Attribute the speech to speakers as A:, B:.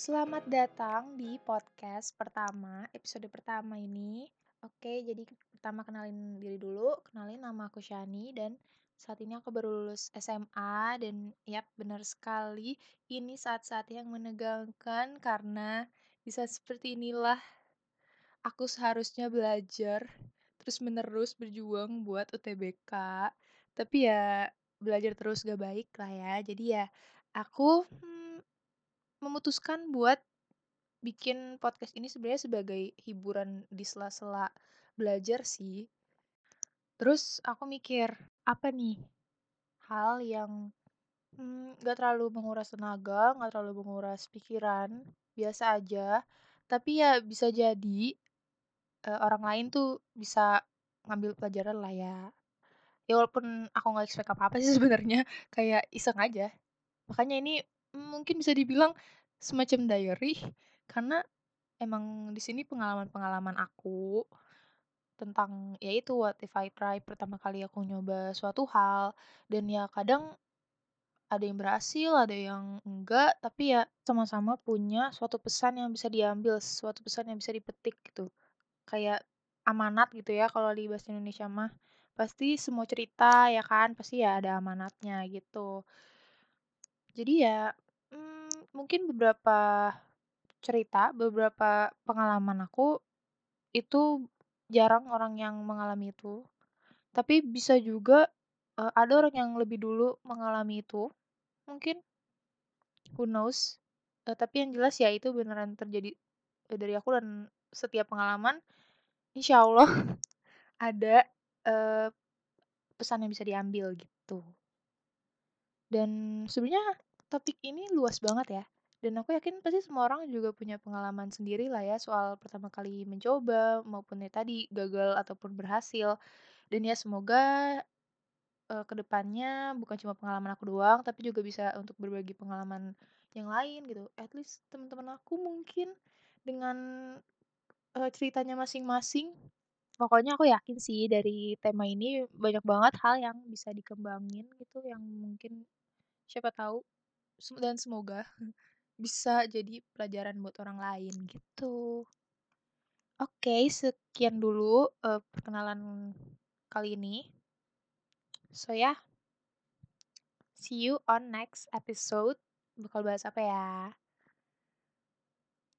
A: Selamat datang di podcast pertama, episode pertama ini. Oke, jadi pertama kenalin diri dulu. Kenalin nama aku Shani dan saat ini aku baru lulus SMA dan yap benar sekali ini saat-saat yang menegangkan karena di saat seperti inilah aku seharusnya belajar terus-menerus berjuang buat UTBK. Tapi ya belajar terus gak baik lah ya. Jadi ya aku hmm, memutuskan buat bikin podcast ini sebenarnya sebagai hiburan di sela-sela belajar sih. Terus aku mikir, apa nih hal yang hmm, gak terlalu menguras tenaga, gak terlalu menguras pikiran, biasa aja. Tapi ya bisa jadi uh, orang lain tuh bisa ngambil pelajaran lah ya. Ya walaupun aku nggak expect apa-apa sih sebenarnya, kayak iseng aja. Makanya ini mungkin bisa dibilang semacam diary karena emang di sini pengalaman-pengalaman aku tentang ya itu what if I try pertama kali aku nyoba suatu hal dan ya kadang ada yang berhasil, ada yang enggak, tapi ya sama-sama punya suatu pesan yang bisa diambil, suatu pesan yang bisa dipetik gitu. Kayak amanat gitu ya kalau di bahasa Indonesia mah. Pasti semua cerita ya kan, pasti ya ada amanatnya gitu. Jadi ya hmm, mungkin beberapa cerita, beberapa pengalaman aku itu jarang orang yang mengalami itu. Tapi bisa juga uh, ada orang yang lebih dulu mengalami itu. Mungkin who knows. Uh, tapi yang jelas ya itu beneran terjadi uh, dari aku dan setiap pengalaman insya Allah ada uh, pesan yang bisa diambil gitu. Dan sebenarnya topik ini luas banget ya. Dan aku yakin pasti semua orang juga punya pengalaman sendiri lah ya soal pertama kali mencoba maupun ya tadi gagal ataupun berhasil. Dan ya semoga uh, ke depannya bukan cuma pengalaman aku doang, tapi juga bisa untuk berbagi pengalaman yang lain gitu. At least teman-teman aku mungkin dengan uh, ceritanya masing-masing. Pokoknya aku yakin sih dari tema ini banyak banget hal yang bisa dikembangin gitu, yang mungkin siapa tahu dan semoga bisa jadi pelajaran buat orang lain gitu. Oke, sekian dulu uh, perkenalan kali ini. So ya, yeah. see you on next episode. Bakal bahas apa ya?